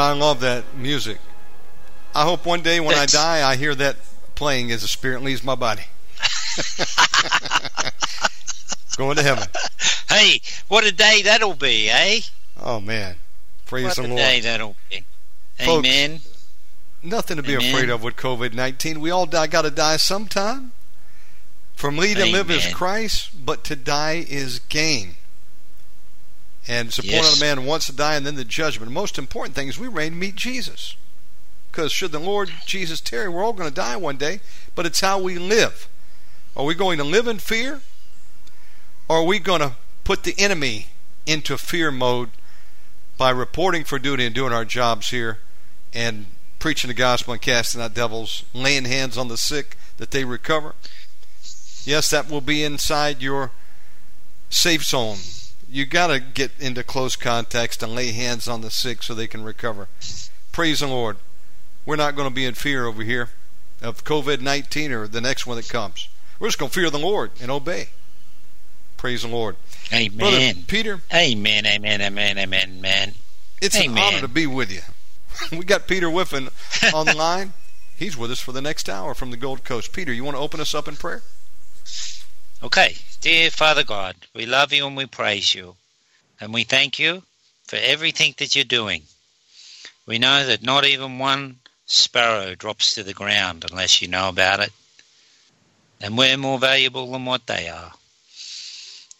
I love that music. I hope one day when That's- I die, I hear that playing as the spirit leaves my body. Going to heaven. Hey, what a day that'll be, eh? Oh man, praise What the Lord. What a day that'll be. Folks, Amen. Nothing to be Amen. afraid of with COVID nineteen. We all die, got to die sometime. For me to live is Christ, but to die is gain. And it's appointed Yes. a man wants to die, and then the judgment. The most important thing is we reign to meet Jesus. Because should the Lord Jesus tarry, we're all going to die one day. But it's how we live. Are we going to live in fear, or are we going to put the enemy into fear mode by reporting for duty and doing our jobs here and preaching the gospel and casting out devils, laying hands on the sick that they recover. Yes, that will be inside your safe zone. You got to get into close context and lay hands on the sick so they can recover. Praise the Lord. We're not going to be in fear over here of COVID 19 or the next one that comes. We're just going to fear the Lord and obey. Praise the Lord. Amen. Brother Amen. Peter, Amen, amen, amen, amen, man. It's an honor to be with you. we got Peter Whiffin on the line. He's with us for the next hour from the Gold Coast. Peter, you want to open us up in prayer? Okay, dear Father God, we love you and we praise you. And we thank you for everything that you're doing. We know that not even one sparrow drops to the ground unless you know about it. And we're more valuable than what they are.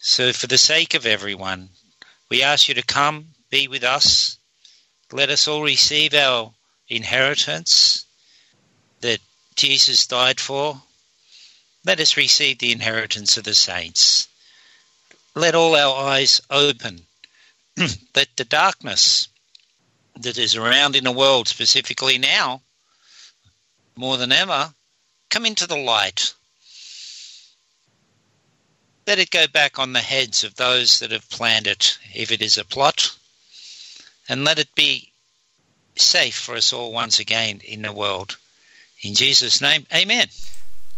So, for the sake of everyone, we ask you to come, be with us. Let us all receive our inheritance that Jesus died for. Let us receive the inheritance of the saints. Let all our eyes open. Let the darkness that is around in the world, specifically now, more than ever, come into the light. Let it go back on the heads of those that have planned it, if it is a plot, and let it be safe for us all once again in the world. In Jesus' name, amen.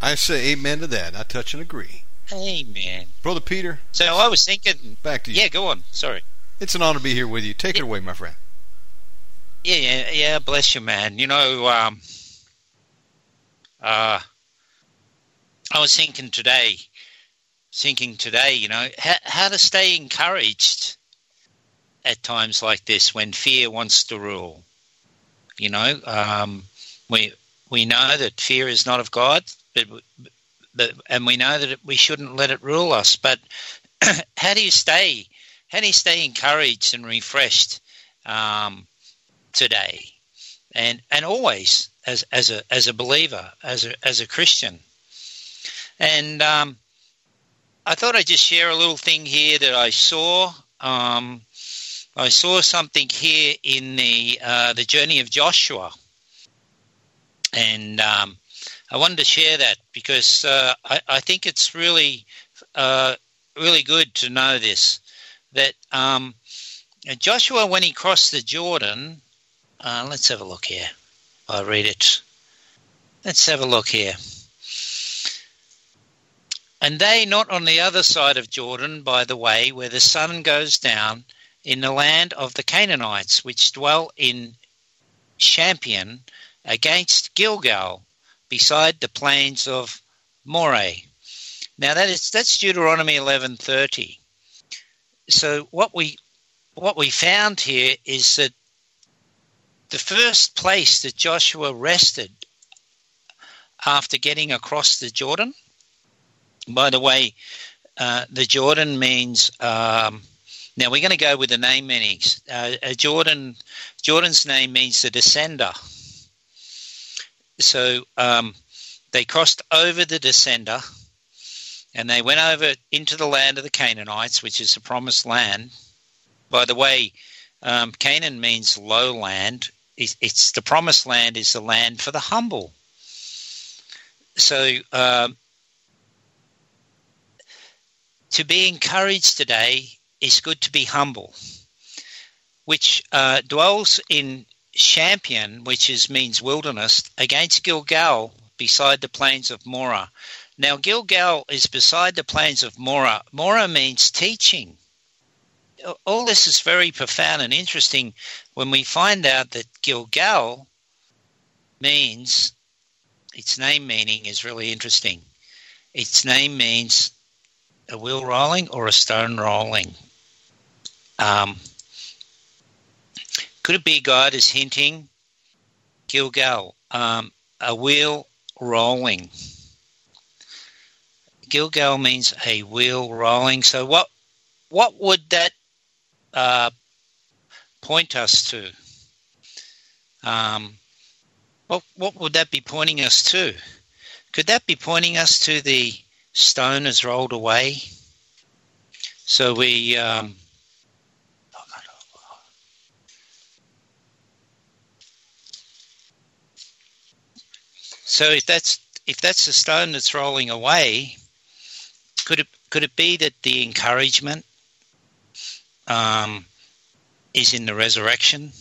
I say amen to that. I touch and agree. Amen. Brother Peter, So I was thinking, back to you. yeah, go on. Sorry. It's an honor to be here with you. Take it away, my friend. Yeah, yeah, yeah. Bless you, man. You know, um, uh, I was thinking today, thinking today, you know, how, how to stay encouraged at times like this when fear wants to rule. You know, um, we we know that fear is not of God, but, but and we know that we shouldn't let it rule us. But how do you stay? How do you stay encouraged and refreshed um, today, and and always as as a as a believer, as a as a Christian? And um, I thought I'd just share a little thing here that I saw. Um, I saw something here in the uh, the journey of Joshua, and um, I wanted to share that because uh, I, I think it's really uh, really good to know this that um, Joshua, when he crossed the Jordan, uh, let's have a look here. I'll read it. Let's have a look here. And they not on the other side of Jordan by the way where the sun goes down in the land of the Canaanites, which dwell in Champion against Gilgal, beside the plains of Moreh. Now that is that's Deuteronomy eleven thirty. So what we what we found here is that the first place that Joshua rested after getting across the Jordan. By the way, uh, the Jordan means. Um, now we're going to go with the name meanings. Uh, Jordan, Jordan's name means the descender. So um, they crossed over the descender, and they went over into the land of the Canaanites, which is the promised land. By the way, um, Canaan means low land. It's, it's the promised land is the land for the humble. So um, to be encouraged today is good to be humble, which uh, dwells in Champion, which is means wilderness, against Gilgal beside the plains of Morah. Now Gilgal is beside the plains of Morah. Morah means teaching. all this is very profound and interesting when we find out that Gilgal means its name meaning is really interesting. Its name means a wheel rolling or a stone rolling. Um, could it be God is hinting Gilgal, um, a wheel rolling? Gilgal means a wheel rolling. So what what would that uh, point us to? Um, what what would that be pointing us to? Could that be pointing us to the stone has rolled away? So we. Um, so if that's if that's the stone that's rolling away, could it could it be that the encouragement um, is in the resurrection?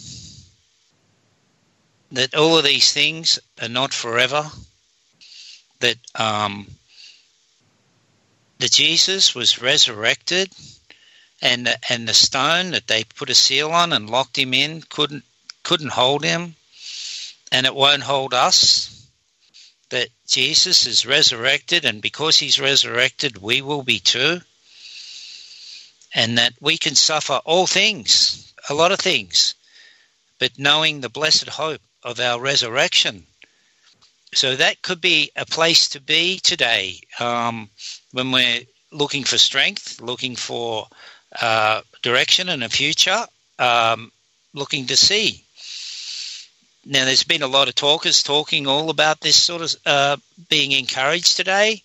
That all of these things are not forever. That um, that Jesus was resurrected, and the, and the stone that they put a seal on and locked him in couldn't couldn't hold him, and it won't hold us that Jesus is resurrected, and because he's resurrected, we will be too. And that we can suffer all things, a lot of things, but knowing the blessed hope of our resurrection. So that could be a place to be today um, when we're looking for strength, looking for uh, direction and a future, um, looking to see now, there's been a lot of talkers talking all about this sort of uh, being encouraged today,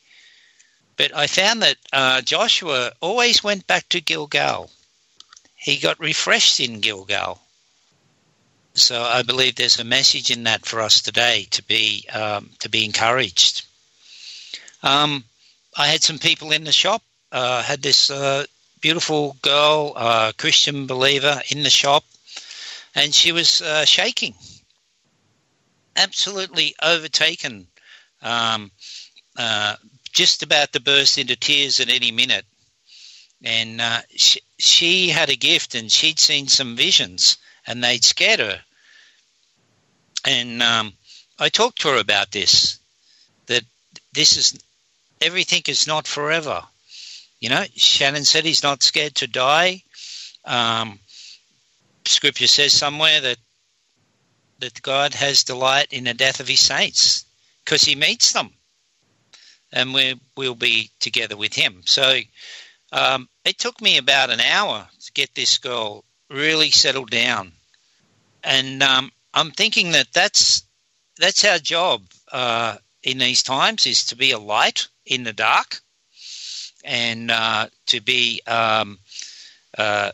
but I found that uh, Joshua always went back to Gilgal. He got refreshed in Gilgal. So I believe there's a message in that for us today to be um, to be encouraged. Um, I had some people in the shop. Uh, had this uh, beautiful girl, uh, Christian believer, in the shop, and she was uh, shaking absolutely overtaken, um, uh, just about to burst into tears at any minute. And uh, she, she had a gift, and she'd seen some visions, and they'd scared her. And um, I talked to her about this, that this is everything is not forever. You know, Shannon said he's not scared to die. Um, scripture says somewhere that that God has delight in the death of his saints because he meets them and we will be together with him. So um, it took me about an hour to get this girl really settled down. And um, I'm thinking that that's, that's our job uh, in these times is to be a light in the dark and uh, to be um, uh,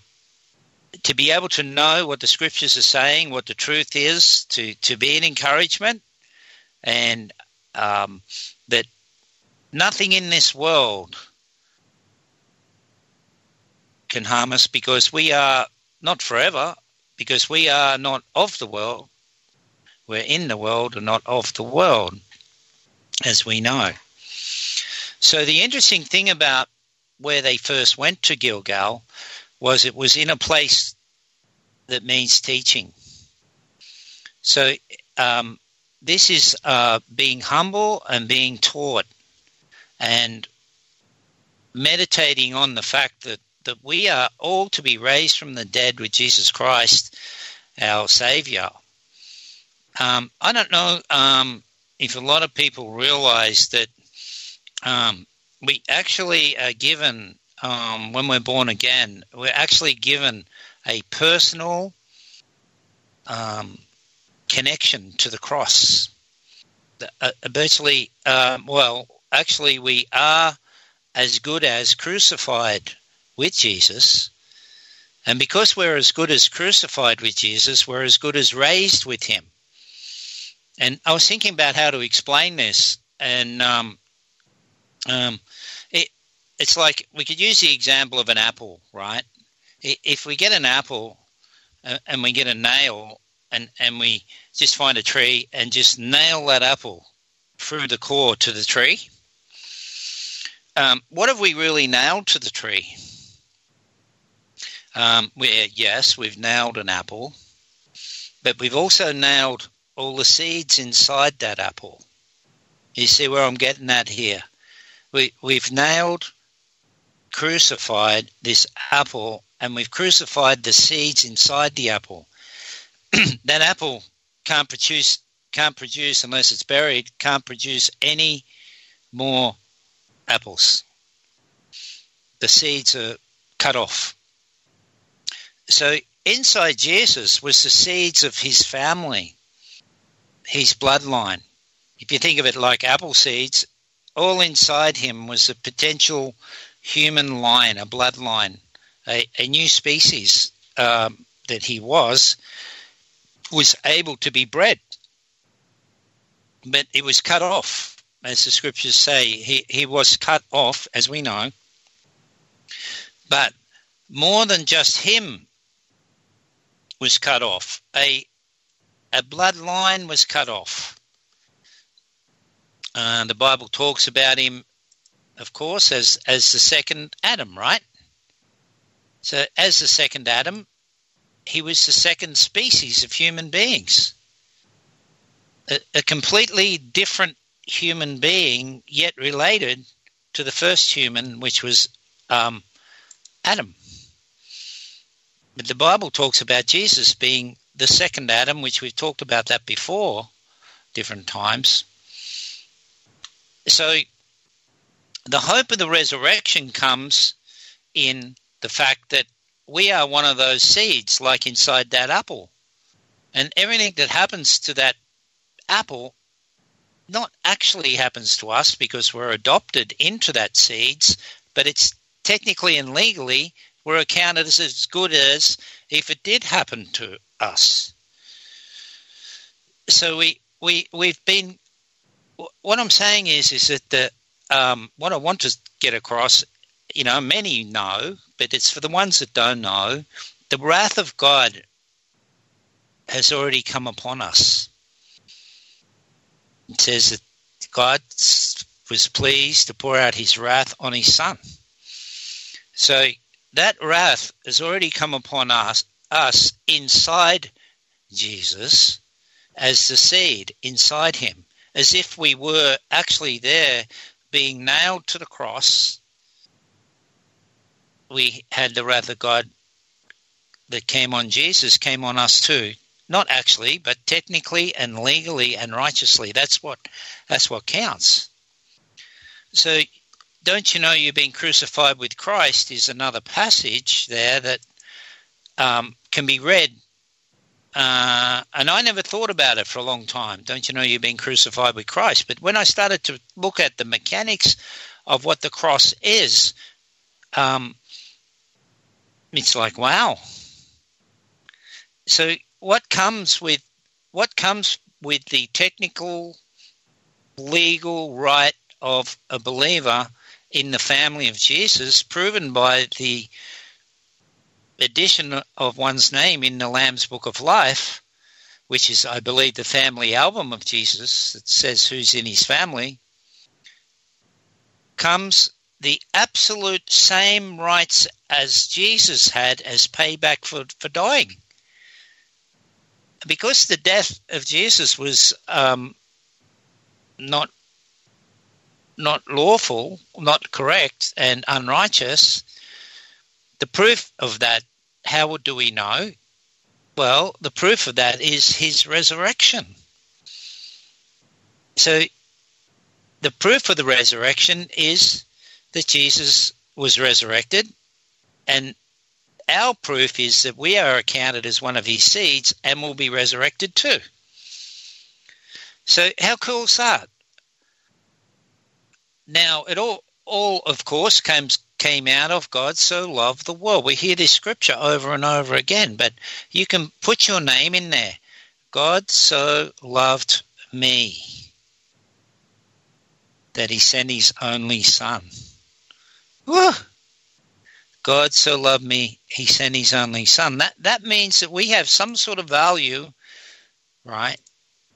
to be able to know what the scriptures are saying, what the truth is, to, to be an encouragement, and um, that nothing in this world can harm us because we are not forever, because we are not of the world. We're in the world and not of the world, as we know. So, the interesting thing about where they first went to Gilgal was it was in a place that means teaching. So um, this is uh, being humble and being taught and meditating on the fact that, that we are all to be raised from the dead with Jesus Christ, our Savior. Um, I don't know um, if a lot of people realize that um, we actually are given um, when we're born again, we're actually given a personal um, connection to the cross. Uh, virtually, um, well, actually, we are as good as crucified with Jesus. And because we're as good as crucified with Jesus, we're as good as raised with him. And I was thinking about how to explain this, and um, um, it's like we could use the example of an apple, right? If we get an apple uh, and we get a nail and, and we just find a tree and just nail that apple through the core to the tree, um, what have we really nailed to the tree? um, where, yes, we've nailed an apple, but we've also nailed all the seeds inside that apple. You see where I'm getting at here? We, we've nailed, crucified this apple, and we've crucified the seeds inside the apple. that apple can't produce can't produce unless it's buried can't produce any more apples. The seeds are cut off. So inside jesus was the seeds of his family his bloodline. If you think of it like apple seeds all inside him was the potential human line a bloodline a, a new species um, that he was was able to be bred, but it was cut off, as the scriptures say. He, he was cut off, as we know. But more than just him was cut off, a, a bloodline was cut off. Uh, the Bible talks about him, of course, as, as the second Adam, right? So, as the second Adam, he was the second species of human beings. A, a, completely different human being, yet related to the first human, which was um, Adam. But the Bible talks about Jesus being the second Adam, which we've talked about that before, different times. So the hope of the resurrection comes in the fact that we are one of those seeds, like inside that apple. And everything that happens to that apple not actually happens to us because we're adopted into that seeds, but it's technically and legally we're accounted as as good as if it did happen to us. So we we we've been. What I'm saying is is that the um, what I want to get across you know, many know, but it's for the ones that don't know. The wrath of God has already come upon us. It says that God was pleased to pour out his wrath on his son. So that wrath has already come upon us, us inside Jesus as the seed inside him, as if we were actually there being nailed to the cross we had the wrath of God that came on Jesus came on us too. Not actually, but technically and legally and righteously. That's what that's what counts. So don't you know you've been crucified with Christ is another passage there that um, can be read. Uh, and I never thought about it for a long time. Don't you know you've been crucified with Christ? But when I started to look at the mechanics of what the cross is, um, it's like wow. So what comes with what comes with the technical legal right of a believer in the family of Jesus, proven by the addition of one's name in the Lamb's Book of Life, which is, I believe, the family album of Jesus that says who's in his family, comes the absolute same rights as Jesus had as payback for, for dying. Because the death of Jesus was um, not not lawful, not correct, and unrighteous, the proof of that, how do we know? Well, the proof of that is his resurrection. So the proof of the resurrection is that Jesus was resurrected, and our proof is that we are accounted as one of his seeds and will be resurrected too. So, how cool is that? Now, it all, all of course, came, came out of God so loved the world. We hear this scripture over and over again, but you can put your name in there. God so loved me that he sent his only son. God so loved me, he sent his only son. That that means that we have some sort of value, right?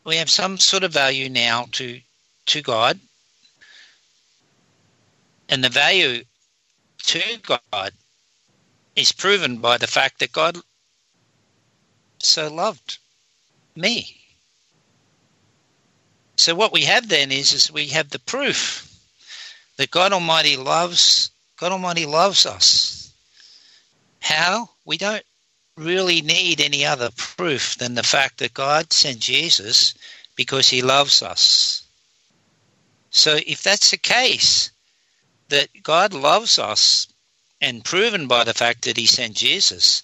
We have some sort of value now to to God. And the value to God is proven by the fact that God so loved me. So what we have then is, is we have the proof that God Almighty loves God Almighty loves us. How? We don't really need any other proof than the fact that God sent Jesus because he loves us. So if that's the case, that God loves us and proven by the fact that he sent Jesus,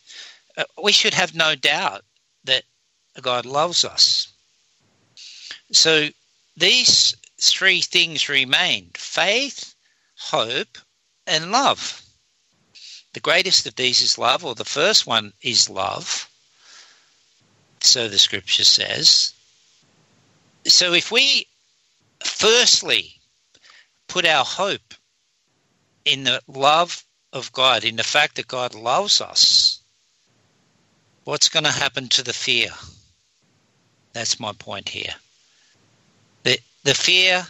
uh, we should have no doubt that God loves us. So these three things remained faith, hope, and love. The greatest of these is love, or the first one is love. So the scripture says. So if we firstly put our hope in the love of God, in the fact that God loves us, what's going to happen to the fear? That's my point here. The, the fear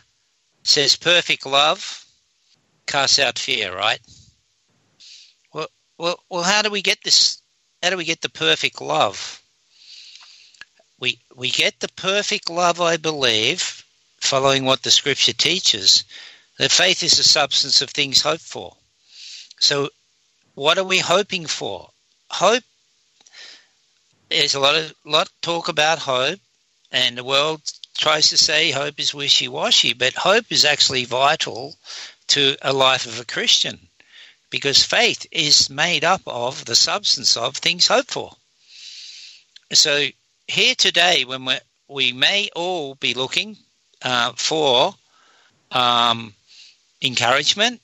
says perfect love casts out fear, right? Well, well, well. How do we get this? How do we get the perfect love? We we get the perfect love, I believe, following what the Scripture teaches, that faith is the substance of things hoped for. So, what are we hoping for? Hope. There's a lot of lot of talk about hope, and the world tries to say hope is wishy washy, but hope is actually vital to a life of a Christian because faith is made up of the substance of things hoped for. So, here today, when we we may all be looking uh, for um, encouragement,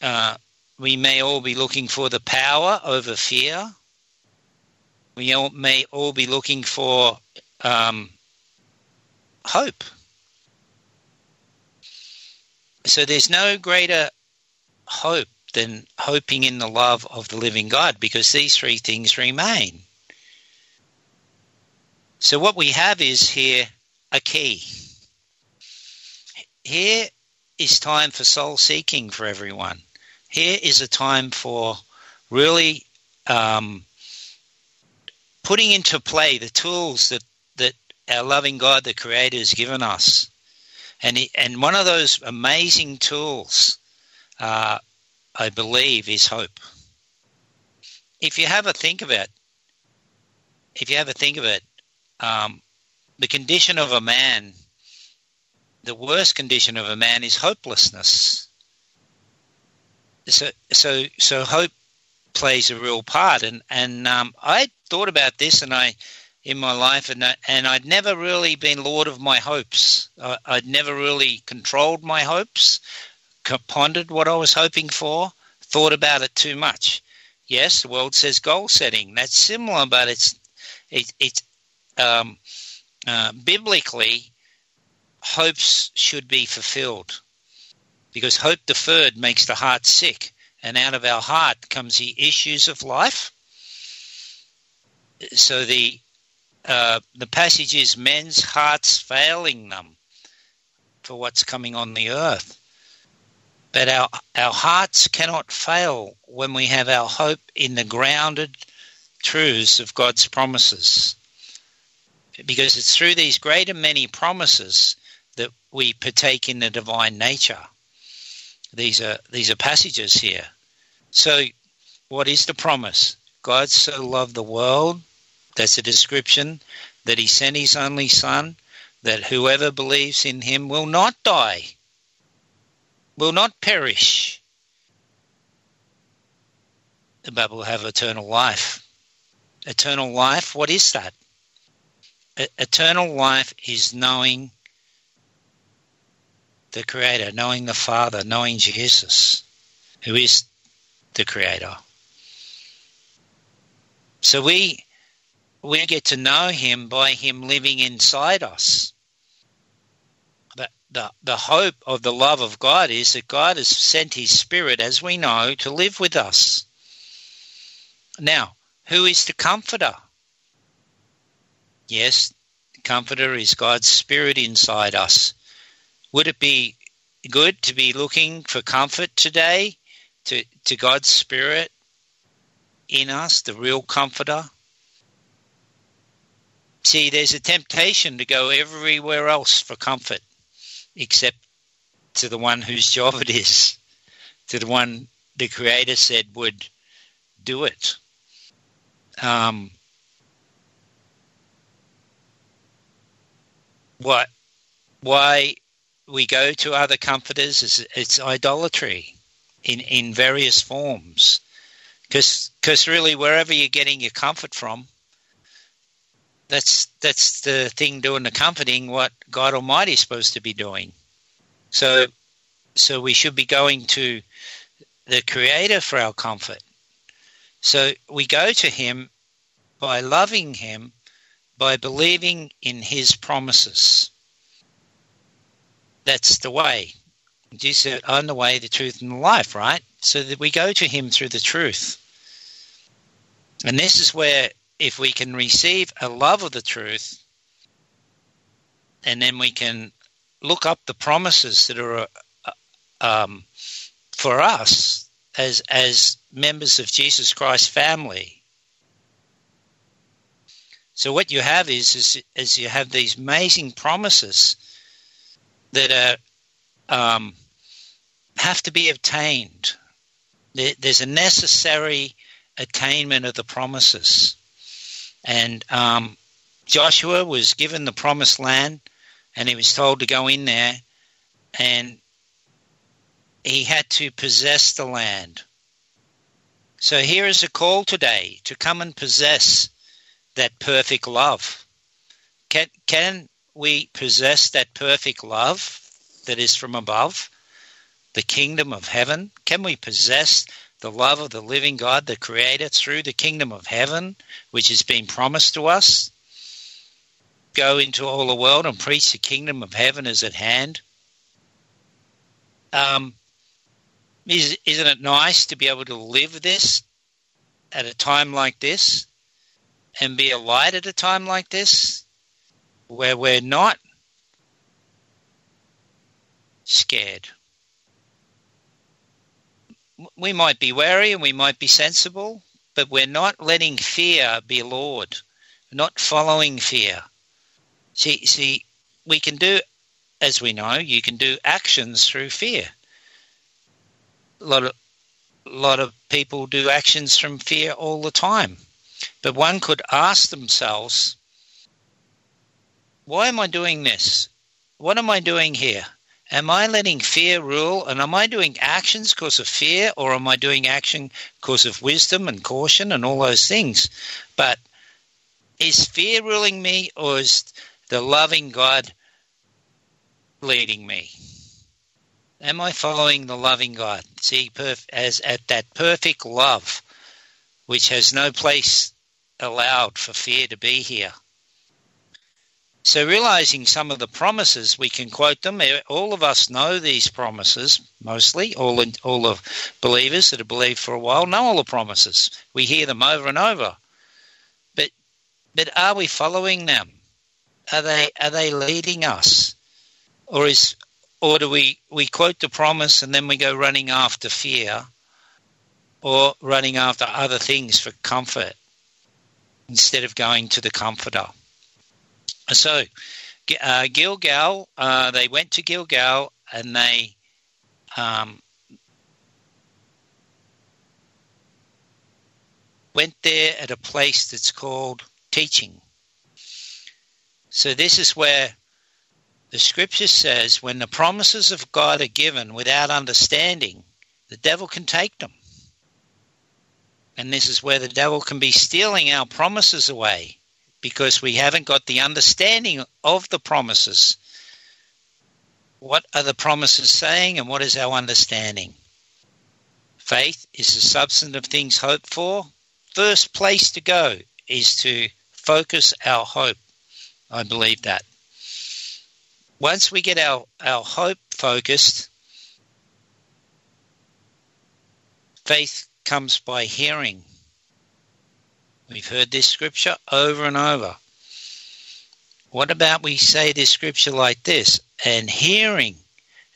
uh, we may all be looking for the power over fear. We all, may all be looking for um, hope. So there's no greater hope than hoping in the love of the living God because these three things remain. So what we have is here a key. Here is time for soul seeking for everyone. Here is a time for really um, putting into play the tools that, that our loving God, the Creator, has given us. And, he, and one of those amazing tools, uh, I believe, is hope. If you have a think of it, if you have a think of it, um, the condition of a man, the worst condition of a man is hopelessness. So, so, so hope plays a real part, and and um, I thought about this, and I in my life, and and I'd never really been lord of my hopes. I, I'd never really controlled my hopes, pondered what I was hoping for, thought about it too much. Yes, the world says goal setting. That's similar, but it's it, it's um, uh, biblically, hopes should be fulfilled because hope deferred makes the heart sick, and out of our heart comes the issues of life. So the uh, the passage is men's hearts failing them for what's coming on the earth. But our our hearts cannot fail when we have our hope in the grounded truths of God's promises because it's through these great and many promises we partake in the divine nature. These are these are passages here. So, what is the promise? God so loved the world. That's a description that He sent His only Son, that whoever believes in Him will not die, will not perish, but will have eternal life. Eternal life. What is that? eternal life is knowing the Creator, knowing the Father, knowing Jesus, who is the Creator. So we we get to know Him by Him living inside us. The, the, the hope of the love of God is that God has sent His Spirit, as we know, to live with us. Now, who is the Comforter? Yes, Comforter is God's Spirit inside us. Would it be good to be looking for comfort today to, to God's Spirit in us, the real comforter. See, there's a temptation to go everywhere else for comfort except to the one whose job it is, to the one the Creator said would do it. Um, what, why we go to other comforters is it's idolatry in, in various forms. Because really, wherever you're getting your comfort from, that's that's the thing doing the comforting what God Almighty is supposed to be doing. So so we should be going to the Creator for our comfort. So we go to Him by loving Him, by believing in His promises. That's the way. Jesus I'm the way, the truth, and the life, right? So that we go to Him through the truth. And this is where, if we can receive a love of the truth, and then we can look up the promises that are uh, um, for us as as members of Jesus Christ family. So what you have is, is, is you have these amazing promises that are um, have to be obtained. There, there's a necessary attainment of the promises, and um, Joshua was given the promised land, and he was told to go in there, and he had to possess the land. So here is a call today to come and possess that perfect love. Can, can we possess that perfect love that is from above, the kingdom of heaven? Can we possess the love of the living God, the Creator, through the kingdom of heaven, which has been promised to us? Go into all the world and preach the kingdom of heaven is at hand. Um, is, isn't it nice to be able to live this at a time like this and be a light at a time like this where we're not scared? We might be wary and we might be sensible, but we're not letting fear be Lord, we're not following fear. See, see, we can do, as we know, you can do actions through fear a lot of a lot of people do actions from fear all the time. But one could ask themselves, why am I doing this? What am I doing here? Am I letting fear rule? And am I doing actions because of fear, or am I doing action because of wisdom and caution and all those things? But is fear ruling me, or is the loving God leading me? Am I following the loving God? See, perf- as at that perfect love, which has no place allowed for fear to be here. So, realizing some of the promises, we can quote them. Eh, all of us know these promises, mostly. All, all the believers that have believed for a while know all the promises. We hear them over and over. But, but are we following them? Are they, are they leading us? Or is or do we, we quote the promise and then we go running after fear or running after other things for comfort instead of going to the comforter? So, uh, Gilgal, uh, they went to Gilgal and they um, went there at a place that's called teaching. So, this is where the scripture says when the promises of God are given without understanding, the devil can take them. And this is where the devil can be stealing our promises away because we haven't got the understanding of the promises. What are the promises saying and what is our understanding? Faith is the substance of things hoped for. First place to go is to focus our hope. I believe that once we get our, our hope focused, faith comes by hearing. We've heard this scripture over and over. What about we say this scripture like this? And hearing,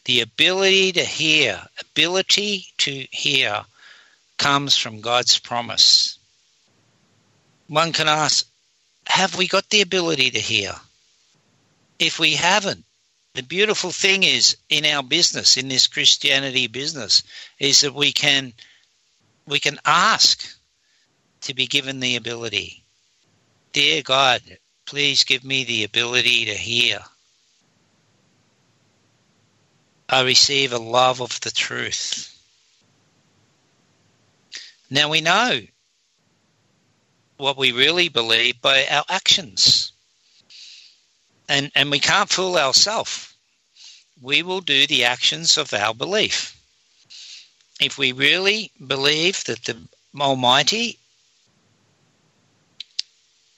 the ability to hear, ability to hear comes from God's promise. one can ask, have we got the ability to hear? If we haven't, the beautiful thing is in our business, in this Christianity business, is that we can we can ask to be given the ability. Dear God, please give me the ability to hear. I receive a love of the truth. Now we know what we really believe by our actions. And, and we can't fool ourselves. We will do the actions of our belief. If we really believe that the Almighty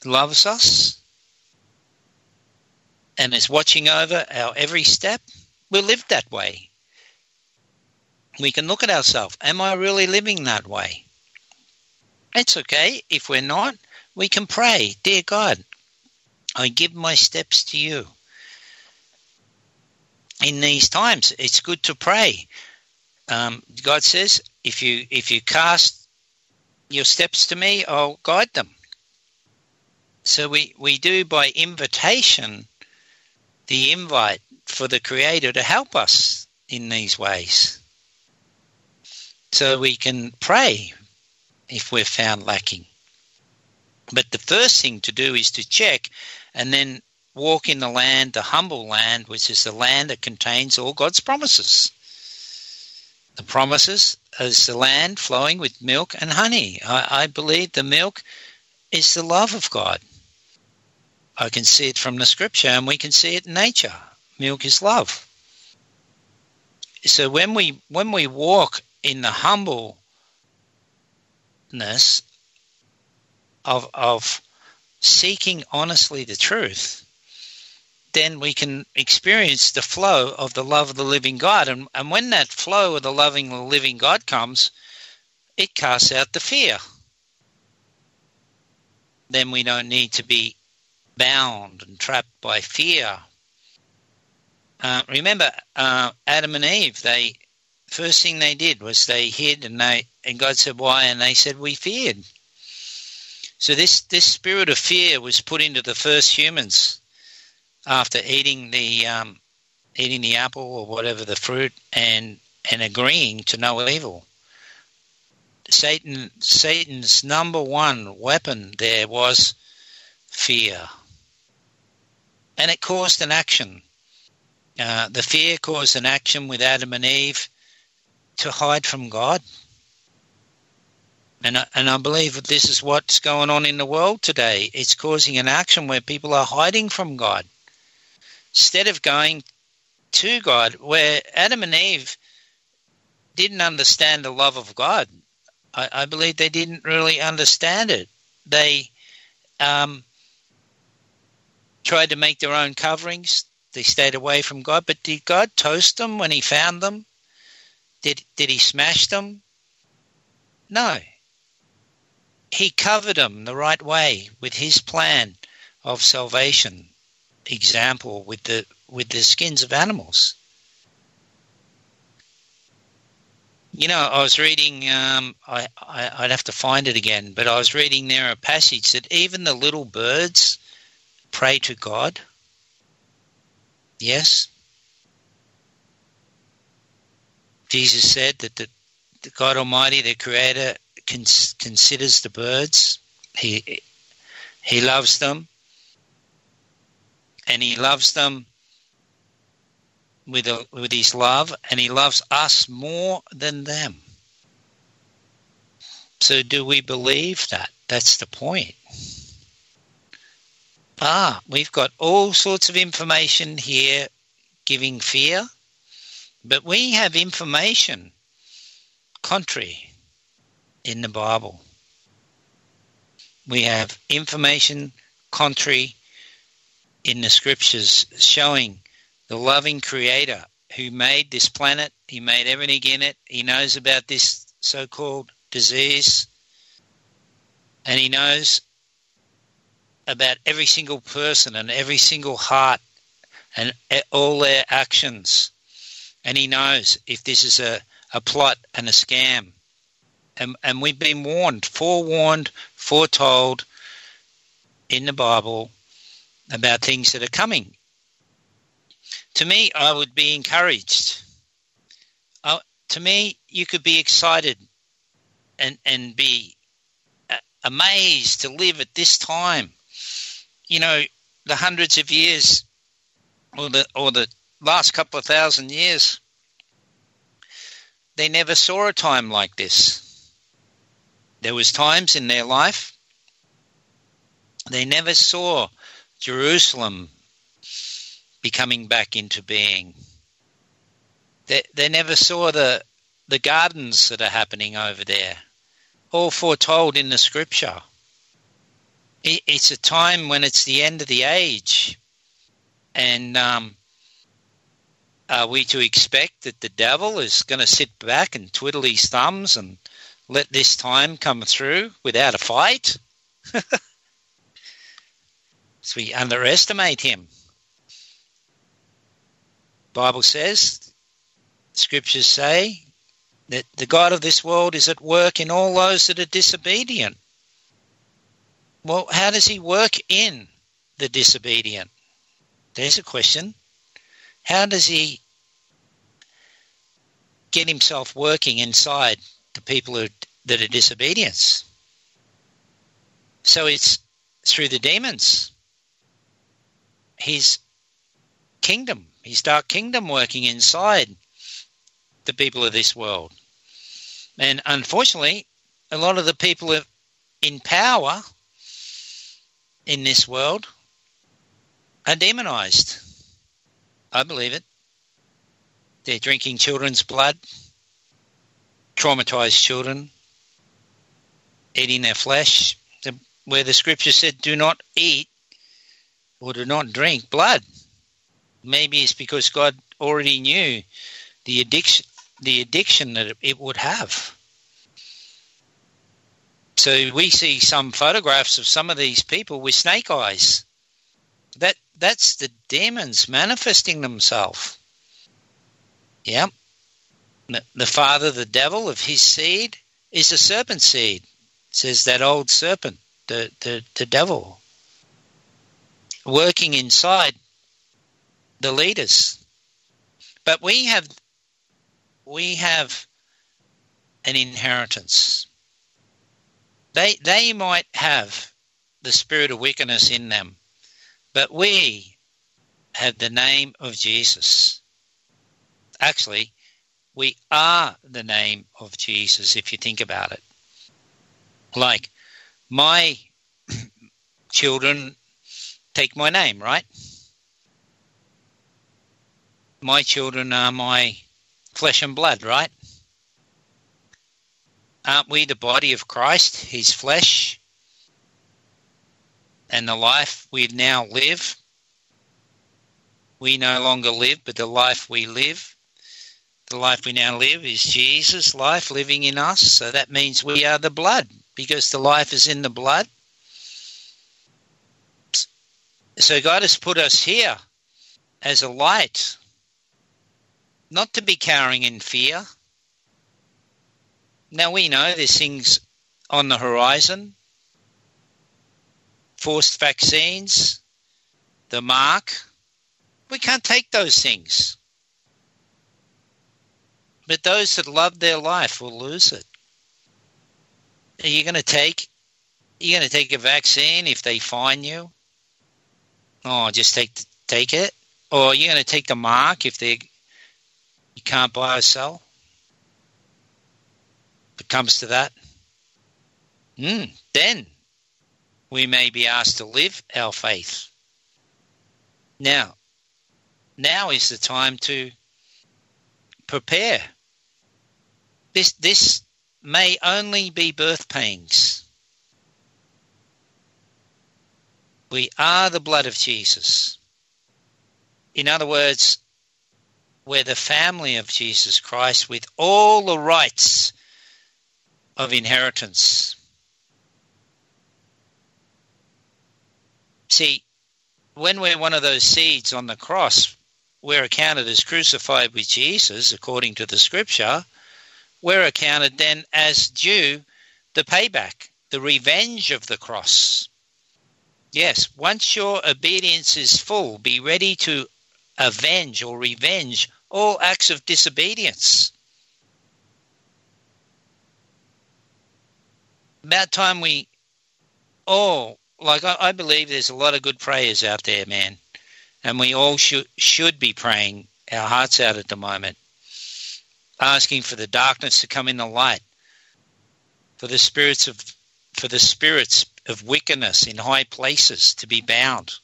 loves us and is watching over our every step, we'll live that way. We can look at ourselves. Am I really living that way? It's okay. If we're not, we can pray, Dear God, I give my steps to you. In these times, it's good to pray. Um, God says, if you if you cast your steps to me, I'll guide them. So we, we do by invitation the invite for the Creator to help us in these ways. So we can pray if we're found lacking. But the first thing to do is to check and then walk in the land, the humble land, which is the land that contains all God's promises. The promises is the land flowing with milk and honey. I, I believe the milk is the love of God. I can see it from the scripture and we can see it in nature. Milk is love. So when we when we walk in the humbleness of, of seeking honestly the truth, then we can experience the flow of the love of the living God. And, and when that flow of the loving, the living God comes, it casts out the fear. Then we don't need to be bound and trapped by fear. Uh, remember, uh, Adam and Eve, they first thing they did was they hid and they and God said why and they said we feared. So this this spirit of fear was put into the first humans after eating the um, eating the apple or whatever the fruit and and agreeing to no evil. Satan Satan's number one weapon there was fear, and it caused an action. Uh, the fear caused an action with Adam and Eve to hide from God. And I, and I believe that this is what's going on in the world today. It's causing an action where people are hiding from God instead of going to God, where Adam and Eve didn't understand the love of God. I, I believe they didn't really understand it. They um, tried to make their own coverings. They stayed away from God. But did God toast them when He found them? Did, did he smash them? No. He covered them the right way with his plan of salvation. Example with the with the skins of animals. You know, I was reading. Um, I, I would have to find it again, but I was reading there a passage that even the little birds pray to God. Yes, Jesus said that the, the God Almighty, the Creator, cons- considers the birds. He He loves them, and He loves them with a, with His love, and He loves us more than them. So, do we believe that? That's the point. Ah, we've got all sorts of information here giving fear but we have information contrary in the Bible. We have information contrary in the scriptures showing the loving creator who made this planet, he made everything in it, he knows about this so called disease, and he knows about every single person and every single heart and all their actions and he knows if this is a, a plot and a scam. And, and we've been warned, forewarned, foretold in the Bible about things that are coming. To me, I would be encouraged. To me, you could be excited and, and be amazed to live at this time. You know, the hundreds of years or the, or the last couple of thousand years, they never saw a time like this. There was times in their life they never saw Jerusalem becoming back into being. They, they never saw the the gardens that are happening over there, all foretold in the scripture. It, it's a time when it's the end of the age, and um, are we to expect that the devil is going to sit back and twiddle his thumbs and let this time come through without a fight? so we underestimate him. Bible says, scriptures say that the God of this world is at work in all those that are disobedient. Well, how does he work in the disobedient? There's a question. How does he get himself working inside the people who, that are disobedience? So it's through the demons. His kingdom, his dark kingdom working inside the people of this world. And unfortunately, a lot of the people in power in this world are demonized. I believe it. They're drinking children's blood, traumatized children, eating their flesh, where the scripture said, do not eat or do not drink blood. Maybe it's because God already knew the addiction, the addiction that it would have. So we see some photographs of some of these people with snake eyes. That that's the demons manifesting themselves. Yeah. The father, the devil of his seed, is a serpent seed. says that old serpent, the, the, the devil, working inside the leaders. But we have we have an inheritance. They they might have the spirit of wickedness in them, but we have the name of Jesus. Actually, we are the name of Jesus if you think about it. Like my children take my name, right? My children are my flesh and blood, right? Aren't we the body of Christ, his flesh, and the life we now live? We no longer live, but the life we live, the life we now live is Jesus' life living in us. So that means we are the blood because the life is in the blood. So God has put us here as a light, not to be cowering in fear. Now we know there's things on the horizon forced vaccines, the mark. We can't take those things. But those that love their life will lose it. Are you going to take? You're going to take a vaccine if they fine you? Oh, just take take it, or you're going to take the mark if they you can't buy or sell. It comes to that, mm, then we may be asked to live our faith. Now, now is the time to prepare. This this may only be birth pains. We are the blood of Jesus. In other words, we're the family of Jesus Christ with all the rights of inheritance. See, when we're one of those seeds on the cross, we're accounted as crucified with Jesus, according to the scripture. We're accounted then as due the payback, the revenge of the cross. Yes, once your obedience is full, be ready to avenge or revenge all acts of disobedience. About time we all, like I, I believe there's a lot of good prayers out there, man, and we all should should be praying our hearts out at the moment, asking for the darkness to come in the light, for the spirits of for the spirits of wickedness in high places to be bound,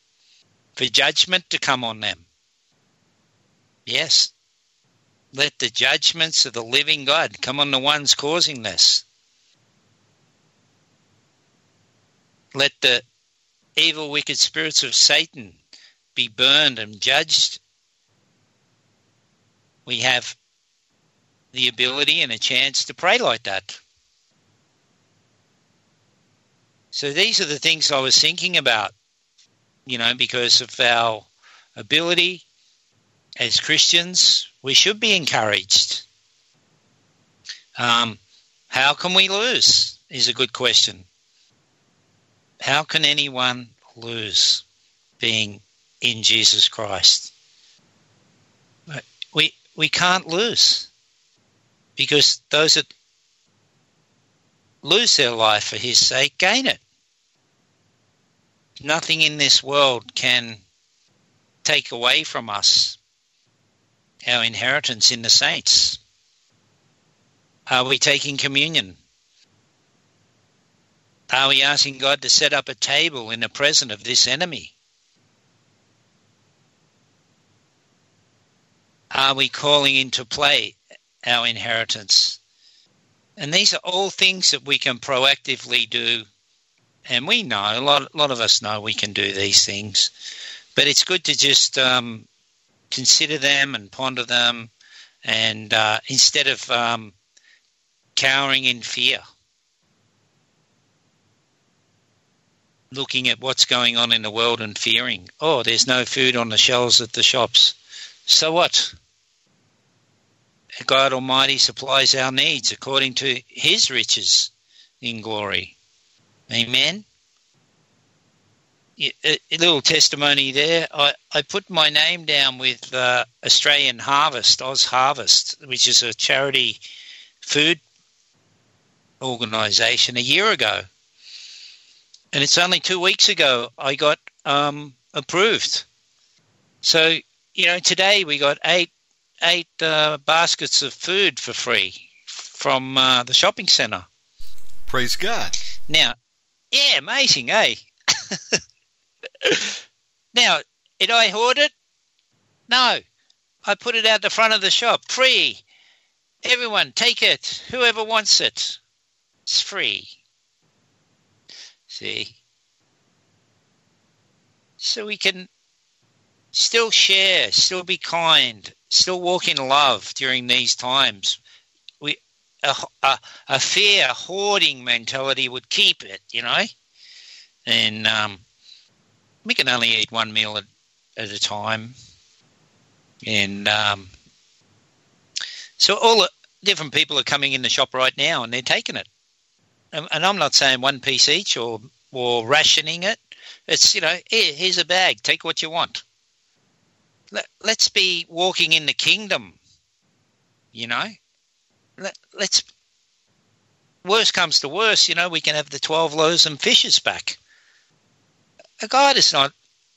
for judgment to come on them. Yes, let the judgments of the living God come on the ones causing this. Let the evil, wicked spirits of Satan be burned and judged. We have the ability and a chance to pray like that. So these are the things I was thinking about, you know, because of our ability as Christians, we should be encouraged. Um, how can we lose? Is a good question. How can anyone lose being in Jesus Christ? We we can't lose because those that lose their life for His sake gain it. Nothing in this world can take away from us our inheritance in the saints. Are we taking communion? Are we asking God to set up a table in the presence of this enemy? Are we calling into play our inheritance? And these are all things that we can proactively do and we know a lot, a lot of us know we can do these things, but it's good to just um, consider them and ponder them, and uh, instead of um, cowering in fear, looking at what's going on in the world and fearing, oh, there's no food on the shelves at the shops. So what? God Almighty supplies our needs according to His riches in glory. Amen. A, little testimony there. I, I put my name down with uh, Australian Harvest, Oz Harvest, which is a charity food organisation, a year ago. And it's only two weeks ago I got um, approved. So, you know, today we got eight eight uh, baskets of food for free from uh, the shopping centre. Praise God. Now, yeah, amazing, eh? now, did I hoard it? No. I put it out the front of the shop, free. Everyone, take it. Whoever wants it. It's free. See? So we can still share, still be kind, still walk in love during these times We a, a, a fair hoarding mentality would keep it, you know. And um, we can only eat one meal at, at a time. And um, so all the different people are coming in the shop right now and they're taking it. And, and I'm not saying one piece each or, or rationing it. It's, you know, here, here's a bag, take what you want. Let, let's be walking in the kingdom, you know let, us worst comes to worst, you know, we can have the 12 loaves and fishes back. A God is not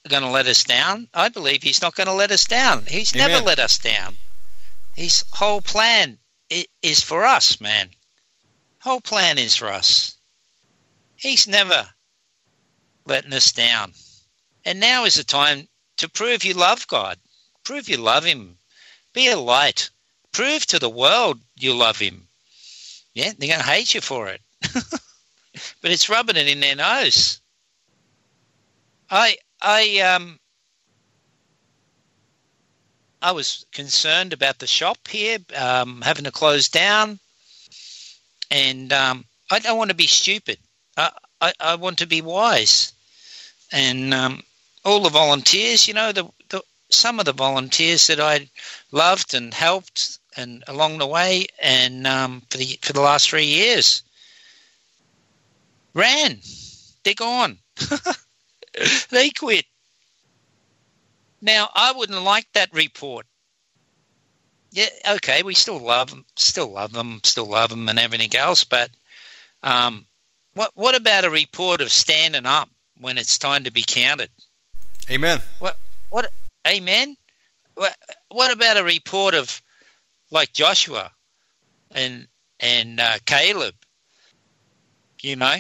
going to let us down. I believe He's not going to let us down. He's Amen. never let us down. His whole plan is for us, man. Whole plan is for us. He's never letting us down. And now is the time to prove you love God. Prove you love Him. Be a light prove to the world you love him. Yeah, they're going to hate you for it. but it's rubbing it in their nose. I I um I was concerned about the shop here um, having to close down, and um, I don't want to be stupid. I, I, I want to be wise, and um, all the volunteers, you know, the, the some of the volunteers that I loved and helped and along the way, and um, for the for the last three years, ran. They're gone. they quit. Now, I wouldn't like that report. Yeah, okay, we still love them, still love them, still love them, and everything else. But um, what what about a report of standing up when it's time to be counted? Amen. What what? Amen. What what about a report of like Joshua and and uh, Caleb? You know,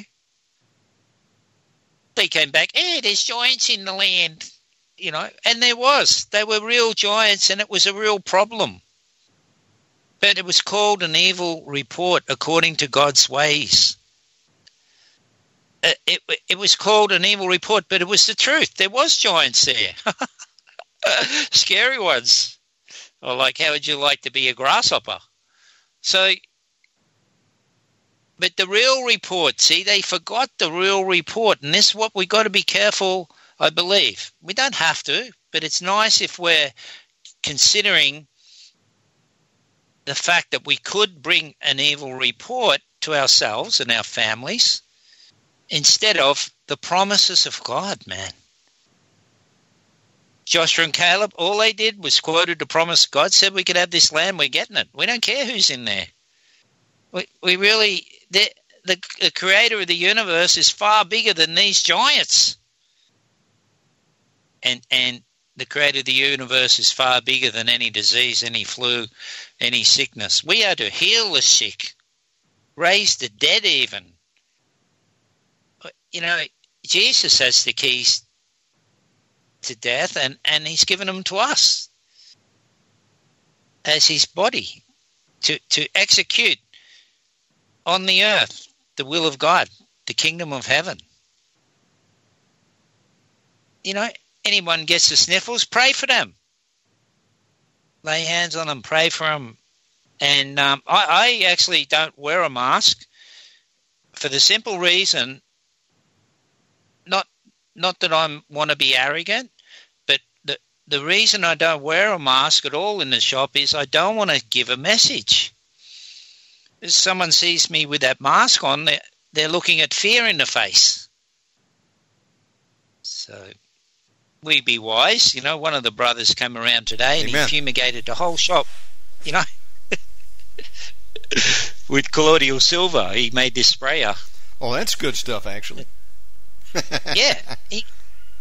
they came back. Hey, there's giants in the land. You know, and there was. They were real giants, and it was a real problem. But it was called an evil report according to God's ways. It, uh, it, it was called an evil report, but it was the truth. There was giants there, scary ones. Or like, how would you like to be a grasshopper? So, but the real report, see, they forgot the real report, and this is what we got to be careful. I believe we don't have to, but it's nice if we're considering the fact that we could bring an evil report to ourselves and our families instead of the promises of God, man. Joshua and Caleb, all they did was quoted the promise. God said we could have this land. We're getting it. We don't care who's in there. We, we really, the, the, the creator of the universe is far bigger than these giants. And, and the creator of the universe is far bigger than any disease, any flu, any sickness. We are to heal the sick, raise the dead, even. You know, Jesus has the keys to death, and, and he's given them to us as his body to, to execute on the earth the will of God, the kingdom of heaven. You know, anyone gets the sniffles, pray for them. Lay hands on them, pray for them. And um, I, I actually don't wear a mask for the simple reason, not not that I want to be arrogant, but the the reason I don't wear a mask at all in the shop is I don't want to give a message. If someone sees me with that mask on, they're, they're looking at fear in the face. So we be wise. You know, one of the brothers came around today and Amen. he fumigated the whole shop. You know, with colloidal silver, he made this sprayer. Oh, that's good stuff, actually. yeah, he,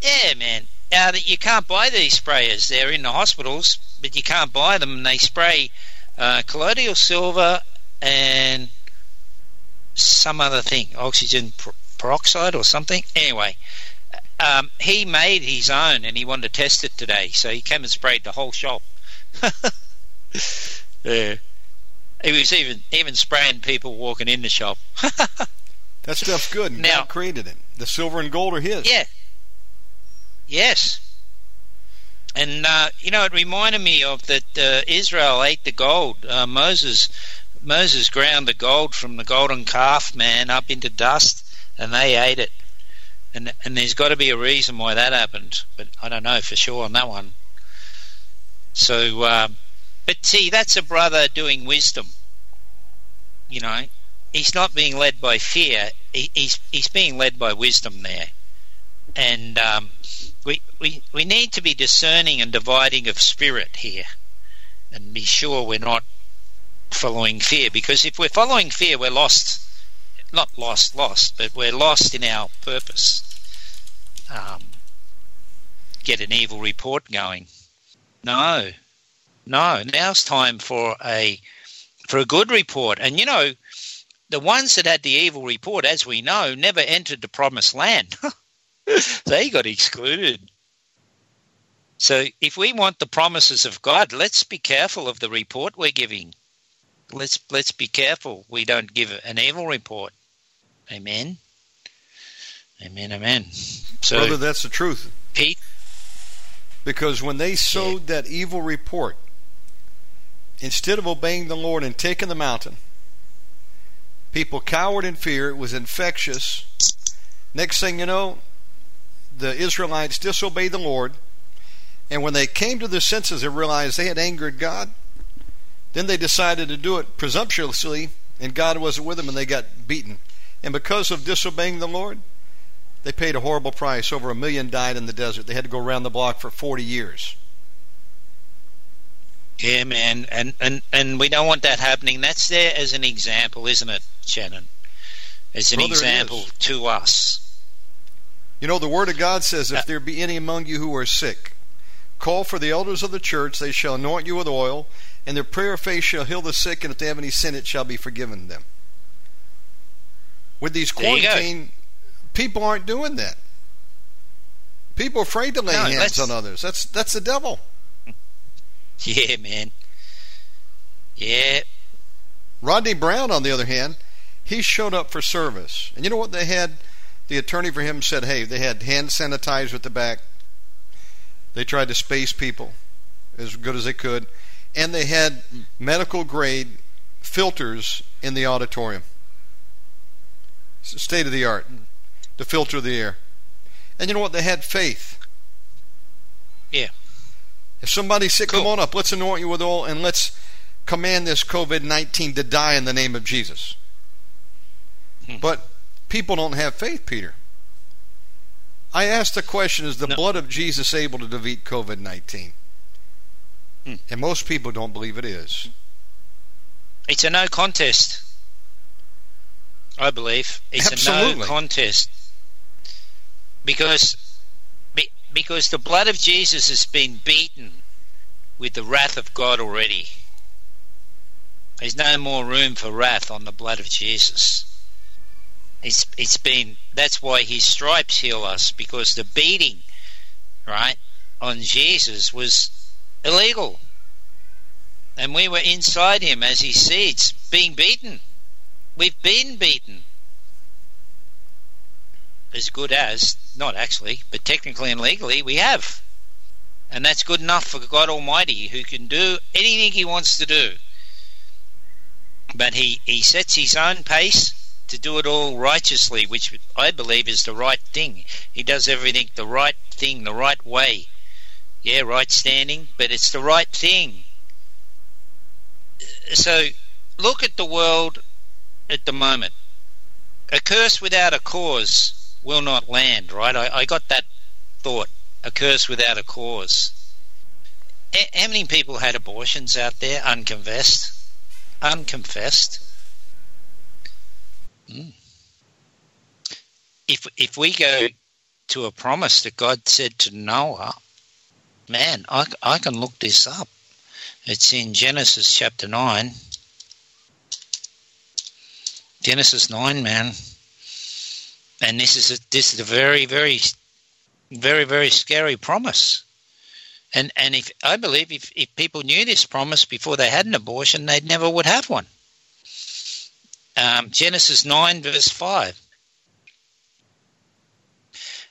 yeah, man. Uh, that you can't buy these sprayers. They're in the hospitals, but you can't buy them. And they spray uh, colloidal silver and some other thing, oxygen peroxide or something. Anyway, um, he made his own and he wanted to test it today, so he came and sprayed the whole shop. yeah. He was even even spraying people walking in the shop. that stuff's good. now, God created it. The silver and gold are His. Yeah. Yes. And uh, you know, it reminded me of that uh, Israel ate the gold. Uh, Moses Moses ground the gold from the golden calf man up into dust, and they ate it and and there's got to be a reason why that happened, but I don't know for sure on that one. So, uh, but see, that's a brother doing wisdom. You know, he's not being led by fear. He, he's he's being led by wisdom there, and um, we we we need to be discerning and dividing of spirit here, and be sure we're not following fear. Because if we're following fear, we're lost not lost, lost, but we're lost in our purpose. Um, get an evil report going. No, no. Now's time for a for a good report. And you know, the ones that had the evil report, as we know, never entered the promised land. they got excluded. So if we want the promises of God, let's be careful of the report we're giving. Let's let's be careful we don't give an evil report. Amen. Amen. Amen. So, Brother, that's the truth. Pete? Because when they sowed yeah. that evil report, instead of obeying the Lord and taking the mountain, people cowered in fear. It was infectious. Next thing you know, the Israelites disobeyed the Lord. And when they came to their senses and realized they had angered God, then they decided to do it presumptuously, and God wasn't with them, and they got beaten. And because of disobeying the Lord, They paid a horrible price. Over a million died in the desert. They had to go around the block for 40 years. Yeah, man, and, and, and we don't want that happening. That's there as an example, isn't it, Shannon? As an Brother, example to us. You know, the Word of God says, If there be any among you who are sick, call for the elders of the church, they shall anoint you with oil, and their prayer of faith shall heal the sick, and if they have any sin, it shall be forgiven them. With these quarantine, people aren't doing that. People are afraid to lay No, hands on others. That's that's the devil. Yeah, man. Yeah, Rodney Browne, on the other hand, he showed up for service. And you know what they had? The attorney for him said, hey, they had hand sanitizer at the back. They tried to space people as good as they could. And they had medical grade filters in the auditorium. State of the art to filter the air. And you know what? They had faith. Yeah. If somebody's sick, come on up. Let's anoint you with oil and let's command this COVID 19 to die in the name of Jesus. Hmm. But people don't have faith, Peter. I asked the question Is the No. blood of Jesus able to defeat COVID 19? Hmm. And most people don't believe it is. it's a no contest. I believe it's a no contest because be, because the blood of Jesus has been beaten with the wrath of God already. There's no more room for wrath on the blood of Jesus. It's it's been that's why his stripes heal us because the beating, right, on Jesus was illegal. And we were inside him as his seeds, being beaten. We've been beaten. As good as, not actually, but technically and legally, we have. And that's good enough for God Almighty, who can do anything he wants to do. But he, he sets his own pace to do it all righteously, which I believe is the right thing. He does everything the right thing, the right way. Yeah, right standing, but it's the right thing. So look at the world at the moment. A curse without a cause will not land, right? I, I got that thought. A curse without a cause. A- how many people had abortions out there unconfessed? Unconfessed. Hmm. If if we go to a promise that God said to Noah, man, I, I can look this up. It's in Genesis chapter 9. Genesis 9, man. And this is a, this is a very, very, very, very scary promise. And and if I believe if, if people knew this promise before they had an abortion, they never would have one. Um, Genesis 9, verse 5.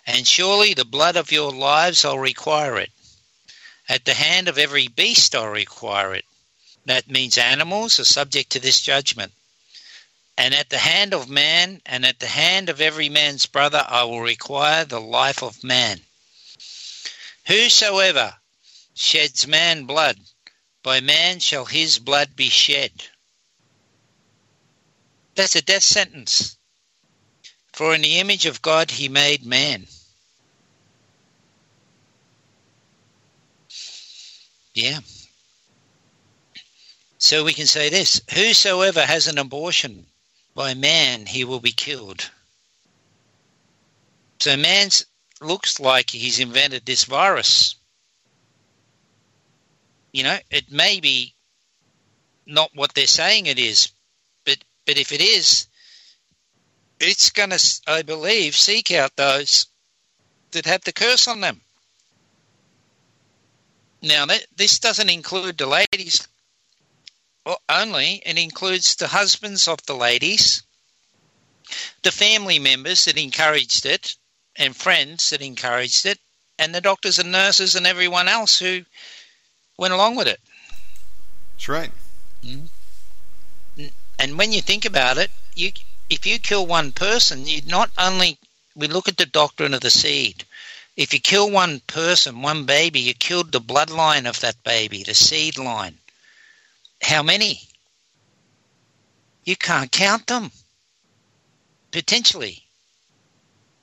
And surely the blood of your lives I'll require it. At the hand of every beast I'll require it. That means animals are subject to this judgment. And at the hand of man and at the hand of every man's brother I will require the life of man. Whosoever sheds man blood, by man shall his blood be shed. That's a death sentence. For in the image of God he made man. Yeah. So we can say this Whosoever has an abortion by man, he will be killed. So man looks like he's invented this virus. You know, it may be not what they're saying it is, but but if it is, it's going to, I believe, seek out those that have the curse on them. Now, that, this doesn't include the ladies only, it includes the husbands of the ladies, the family members that encouraged it, and friends that encouraged it, and the doctors and nurses and everyone else who went along with it. That's right. Mm-hmm. And when you think about it, you if you kill one person, you not only we look at the doctrine of the seed. If you kill one person, one baby, you killed the bloodline of that baby, the seed line. How many? You can't count them. Potentially.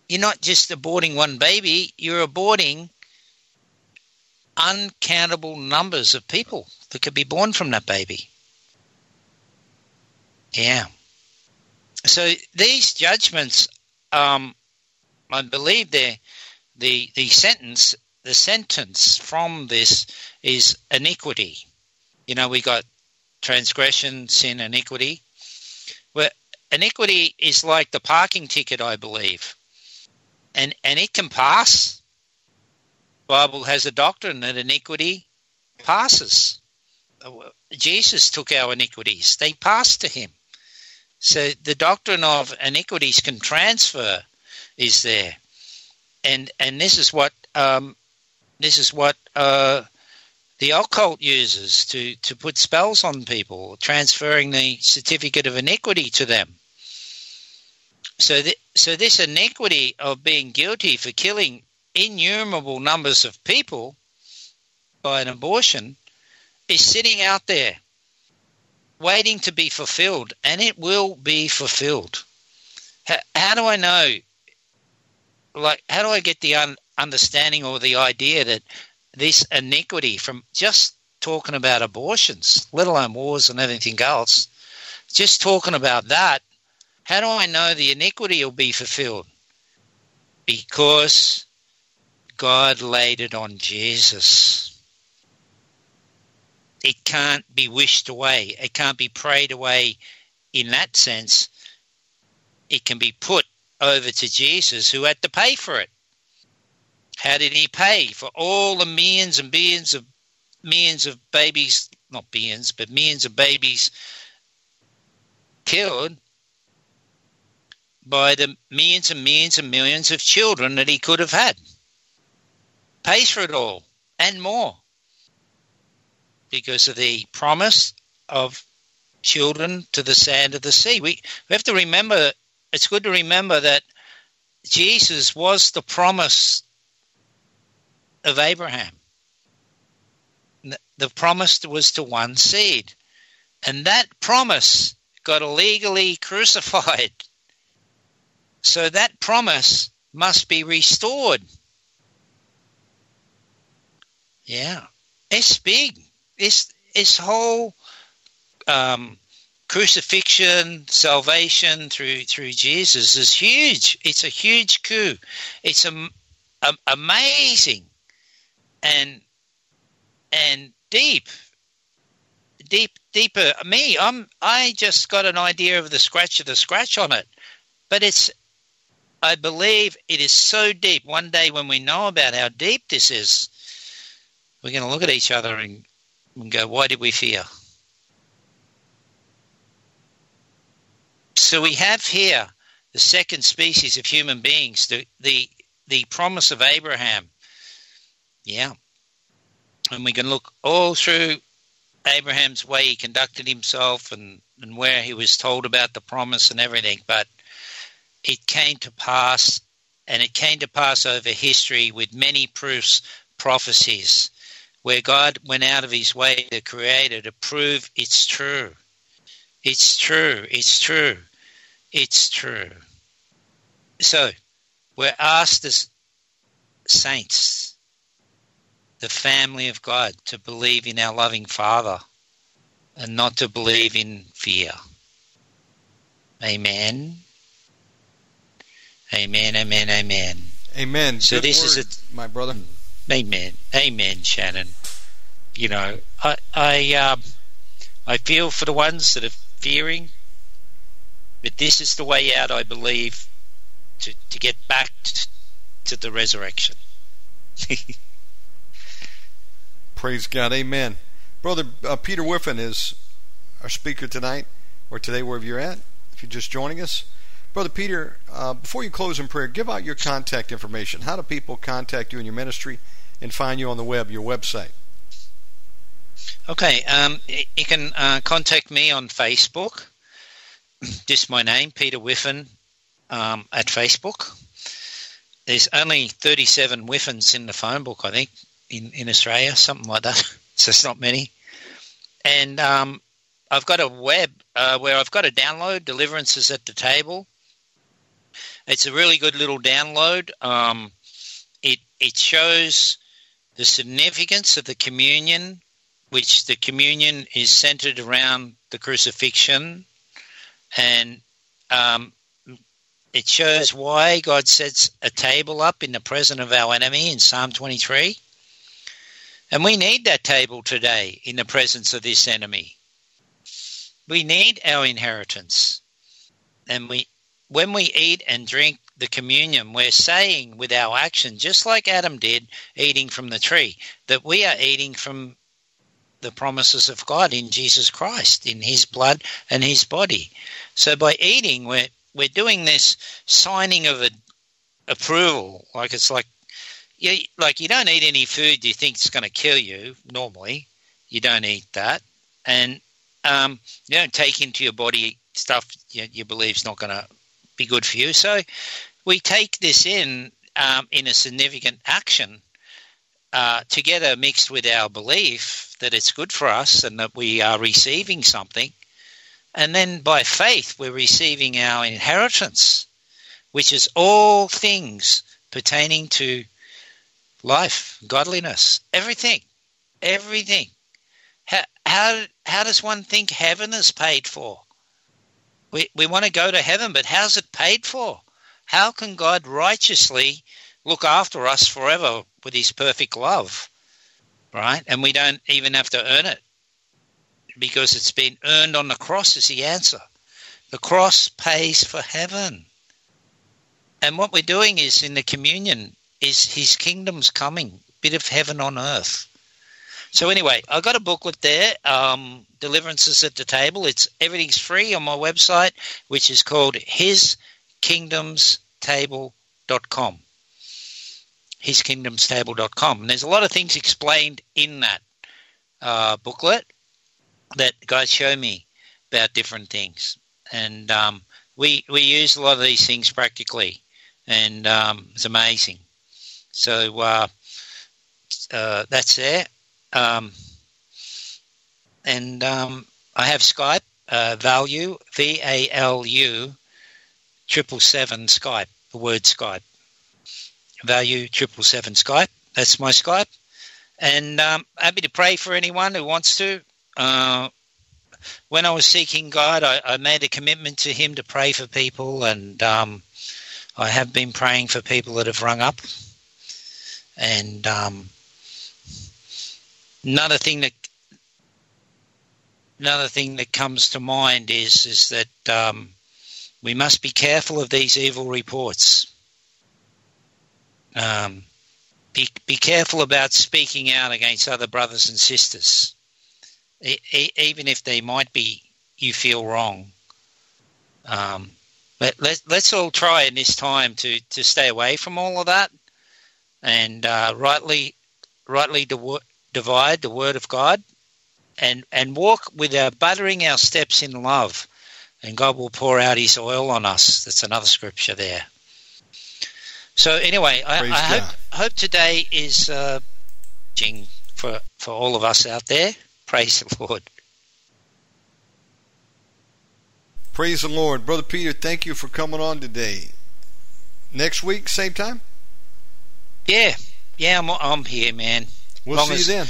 you're not just aborting one baby, you're aborting uncountable numbers of people that could be born from that baby. Yeah. So these judgments, um, I believe they the the sentence the sentence from this is iniquity. You know, we got transgression, sin, iniquity. Well, iniquity is like the parking ticket, I believe, and and it can pass. Bible has a doctrine that iniquity passes. Jesus took our iniquities; they passed to him. So the doctrine of iniquities can transfer is there, and and this is what um, this is what uh, the occult uses to to put spells on people, transferring the certificate of iniquity to them. So th- so this iniquity of being guilty for killing innumerable numbers of people by an abortion is sitting out there waiting to be fulfilled, and it will be fulfilled. How, how do I know? Like, how do I get the un- understanding or the idea that this iniquity from just talking about abortions, let alone wars and everything else, just talking about that, how do I know the iniquity will be fulfilled? Because God laid it on Jesus it can't be wished away. It can't be prayed away in that sense. It can be put over to Jesus who had to pay for it. How did he pay for all the millions and billions of millions of babies, not billions, but millions of babies killed by the millions and millions and millions of children that he could have had? Pays for it all and more because of the promise of children to the sand of the sea. We, we have to remember, it's good to remember that Jesus was the promise of Abraham. The promise was to one seed. And that promise got illegally crucified. So that promise must be restored. Yeah, it's big this this whole um, crucifixion, salvation through through Jesus is huge. It's a huge coup. It's a, a, amazing and and deep, deep, deeper. Me, I'm I just got an idea of the scratch of the scratch on it, but it's. I believe it is so deep. One day, when we know about how deep this is, we're going to look at each other and and go, why did we fear? So we have here the second species of human beings, the, the, the promise of Abraham. Yeah. And we can look all through Abraham's way he conducted himself and, and where he was told about the promise and everything. But it came to pass, and it came to pass over history with many proofs, prophecies where God went out of his way, the Creator, to prove it's true. It's true. It's true. It's true. So, we're asked as saints, the family of God, to believe in our loving Father and not to believe in fear. Amen. Amen, amen, amen. Amen. So Good this word, is a my brother. Amen. Amen, Shannon. You know, I I um, I feel for the ones that are fearing, but this is the way out, I believe, to, to get back to the resurrection. Praise God. Amen. Brother uh, Peter Whiffin is our speaker tonight, or today, wherever you're at, if you're just joining us. Brother Peter, uh, before you close in prayer, give out your contact information. How do people contact you in your ministry and find you on the web, your website? Okay, um, you can uh, contact me on Facebook. Just my name, Peter Whiffin, um, at Facebook. There's only 37 Whiffins in the phone book, I think, in, in Australia, something like that. so it's not many. And um, I've got a web uh, where I've got a download, Deliverances at the Table. It's a really good little download. Um, it it shows the significance of the communion, which the communion is centered around the crucifixion, and um, it shows why God sets a table up in the presence of our enemy in Psalm 23. And we need that table today in the presence of this enemy. We need our inheritance. And we when we eat and drink the communion, we're saying with our action, just like Adam did, eating from the tree, that we are eating from the promises of God in Jesus Christ, in his blood and his body. So by eating, we're we're doing this signing of a approval, like it's like you like you don't eat any food you think is going to kill you. Normally, you don't eat that, and um, you don't take into your body stuff you, you believe is not going to be good for you. So we take this in um, in a significant action uh, together, mixed with our belief that it's good for us and that we are receiving something. And then by faith, we're receiving our inheritance, which is all things pertaining to life, godliness, everything, everything. How, how, how does one think heaven is paid for? We, we want to go to heaven, but how's it paid for? How can God righteously look after us forever with his perfect love? Right? And we don't even have to earn it because it's been earned on the cross is the answer. The cross pays for heaven. And what we're doing is in the communion is his kingdom's coming, bit of heaven on earth. So anyway, I got a booklet there, um, Deliverances at the Table. It's everything's free on my website, which is called hiskingdomstable.com. Hiskingdomstable.com. And there's a lot of things explained in that uh, booklet that guys show me about different things, and um, we we use a lot of these things practically, and um, it's amazing. So uh, uh, that's there, um, and um, I have Skype uh, value V A L U triple seven Skype. The word Skype value triple seven Skype. That's my Skype, and um, happy to pray for anyone who wants to. Uh, when I was seeking God, I, I, made a commitment to Him to pray for people, and um, I have been praying for people that have rung up. And um, another thing that another thing that comes to mind is is that um, we must be careful of these evil reports. Um, be be careful about speaking out against other brothers and sisters even if they might be you feel wrong. Um, but let, let's all try in this time to, to stay away from all of that and uh, rightly rightly de- divide the word of God and and walk with our buttering our steps in love and God will pour out his oil on us. That's another scripture there. So anyway, I, I hope, hope today is uh, for for all of us out there. Praise the Lord. Praise the Lord. Brother Peter, thank you for coming on today. Next week, same time? Yeah. Yeah, I'm, I'm here, man. We'll Long see as, you then.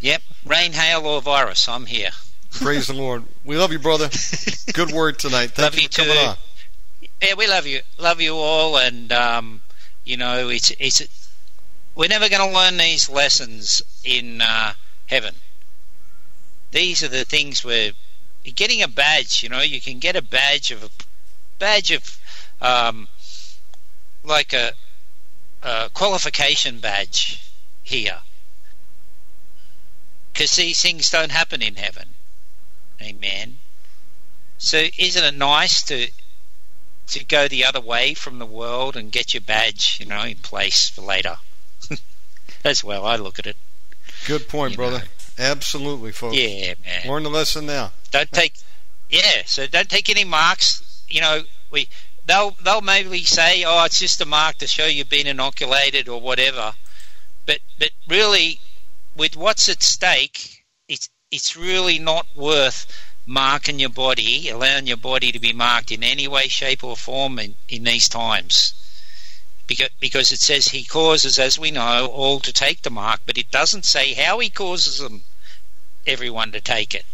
Yep. Rain, hail, or virus, I'm here. Praise the Lord. We love you, brother. Good word tonight. Thank love you, you too. On. Yeah, we love you. Love you all, and um, you know, it's it's. We're never going to learn these lessons in uh, heaven. These are the things where you're getting a badge, you know, you can get a badge of a badge of um, like a, a qualification badge here. Because these things don't happen in heaven. Amen. So isn't it nice to to go the other way from the world and get your badge, you know, in place for later? That's well I look at it. Good point, brother. Know. Absolutely, folks. Yeah, man. Learn the lesson now. Don't take. Yeah, so don't take any marks. You know, we they'll they'll maybe say, "Oh, it's just a mark to show you've been inoculated or whatever," but but really, with what's at stake, it's it's really not worth marking your body, allowing your body to be marked in any way, shape, or form in, in these times. Because, because it says he causes, as we know, all to take the mark, but it doesn't say how he causes them, everyone to take it.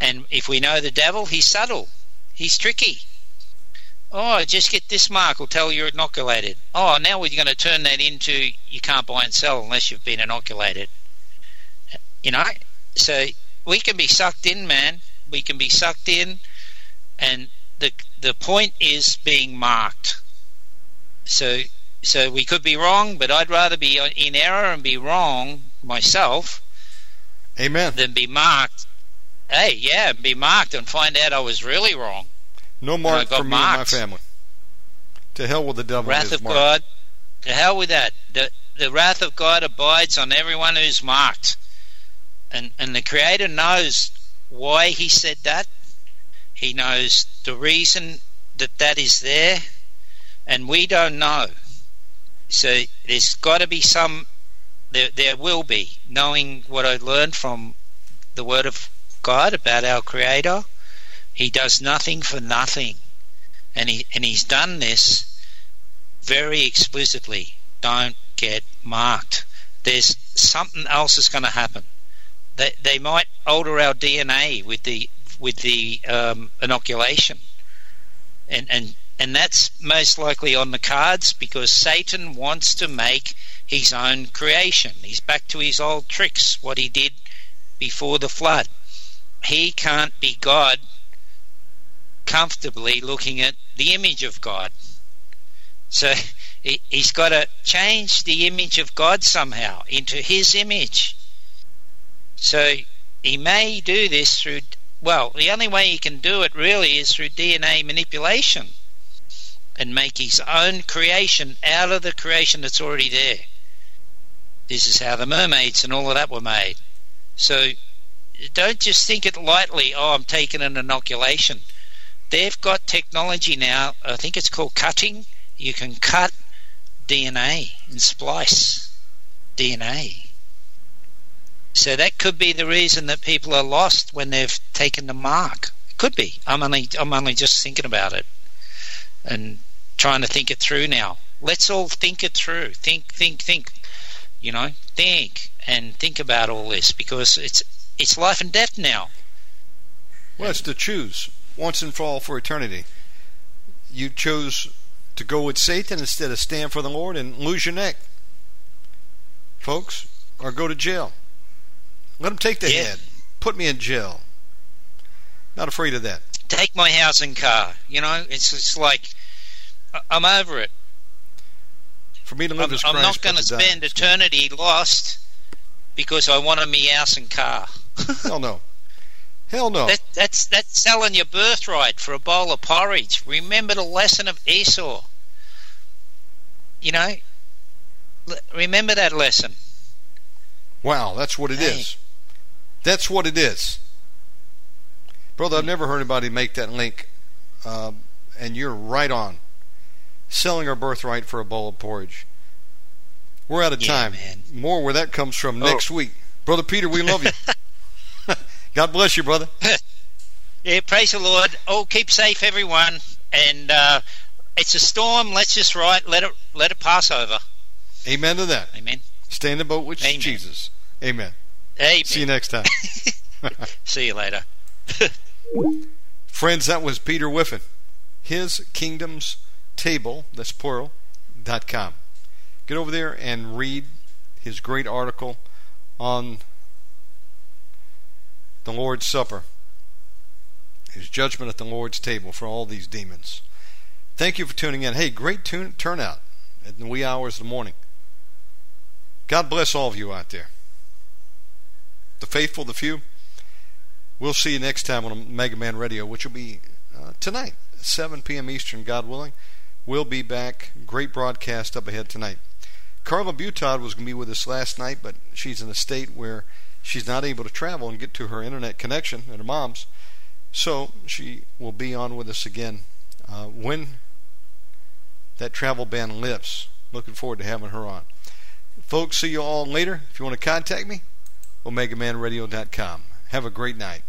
And if we know the devil, he's subtle, he's tricky. Oh, just get this mark We'll tell you're inoculated. Oh, now we're going to turn that into you can't buy and sell unless you've been inoculated. You know, so we can be sucked in, man. We can be sucked in, and the the point is being marked. So so we could be wrong, but I'd rather be in error and be wrong myself. Amen. Than be marked. Hey, yeah, be marked and find out I was really wrong. No mark for me and my family. To hell with the devil. Wrath of mark. God. To hell with that. The the wrath of God abides on everyone who's marked. And and the Creator knows why he said that. He knows the reason that that is there, and we don't know. So there's got to be some. There, there will be knowing what I learned from the Word of God about our Creator he does nothing for nothing. And he and he's done this very explicitly. Don't get marked. There's something else is going to happen. They they might alter our DNA with the with the um, inoculation, and and and that's most likely on the cards because Satan wants to make his own creation. He's back to his old tricks, what he did before the flood. He can't be God comfortably looking at the image of God. So he's got to change the image of God somehow into his image. So he may do this through, well, the only way he can do it really is through DNA manipulation and make his own creation out of the creation that's already there. This is how the mermaids and all of that were made. So don't just think it lightly, oh, I'm taking an inoculation they've got technology now. I think it's called cutting. You can cut DNA and splice DNA. So that could be the reason that people are lost when they've taken the mark. It could be. I'm only I'm only just thinking about it and trying to think it through now. Let's all think it through. Think, think, think. You know, think and think about all this because it's it's life and death now. Well, it's to choose once and for all for eternity. You chose to go with Satan instead of stand for the Lord and lose your neck, folks, or go to jail. Let them take the yeah. head. Put me in jail. Not afraid of that. Take my house and car. You know, it's it's like I'm over it. For me to live I'm, I'm not going to spend eternity lost because I wanted me house and car. Hell oh, no. Hell no. That, that's that's selling your birthright for a bowl of porridge. Remember the lesson of Esau. You know, remember that lesson. Wow, that's what it hey. is. That's what it is, brother. I've never heard anybody make that link, um, and you're right on. Selling our birthright for a bowl of porridge. We're out of yeah, time. Man. More where that comes from oh. next week, brother Peter. We love you. God bless you, brother. yeah, praise the Lord. Oh, keep safe, everyone. And uh, it's a storm. Let's just ride. Let it let it pass over. Amen to that. Amen. Stay in the boat with Amen. Jesus. Amen. Amen. See you next time. See you later. Friends, that was Peter Whiffin. His Kingdom's Table, that's plural, dot com. Get over there and read his great article on the Lord's Supper, his judgment at the Lord's table for all these demons. Thank you for tuning in. Hey, great tune, turnout at the wee hours of the morning. God bless all of you out there. The faithful, the few. We'll see you next time on Omega Man Radio, which will be uh, tonight, 7 p.m. Eastern, God willing. We'll be back. Great broadcast up ahead tonight. Carla Butod was going to be with us last night, but she's in a state where she's not able to travel and get to her internet connection at her mom's. So she will be on with us again uh, when that travel ban lifts. Looking forward to having her on. Folks, see you all later. If you want to contact me, OmegaManRadio.com. Have a great night.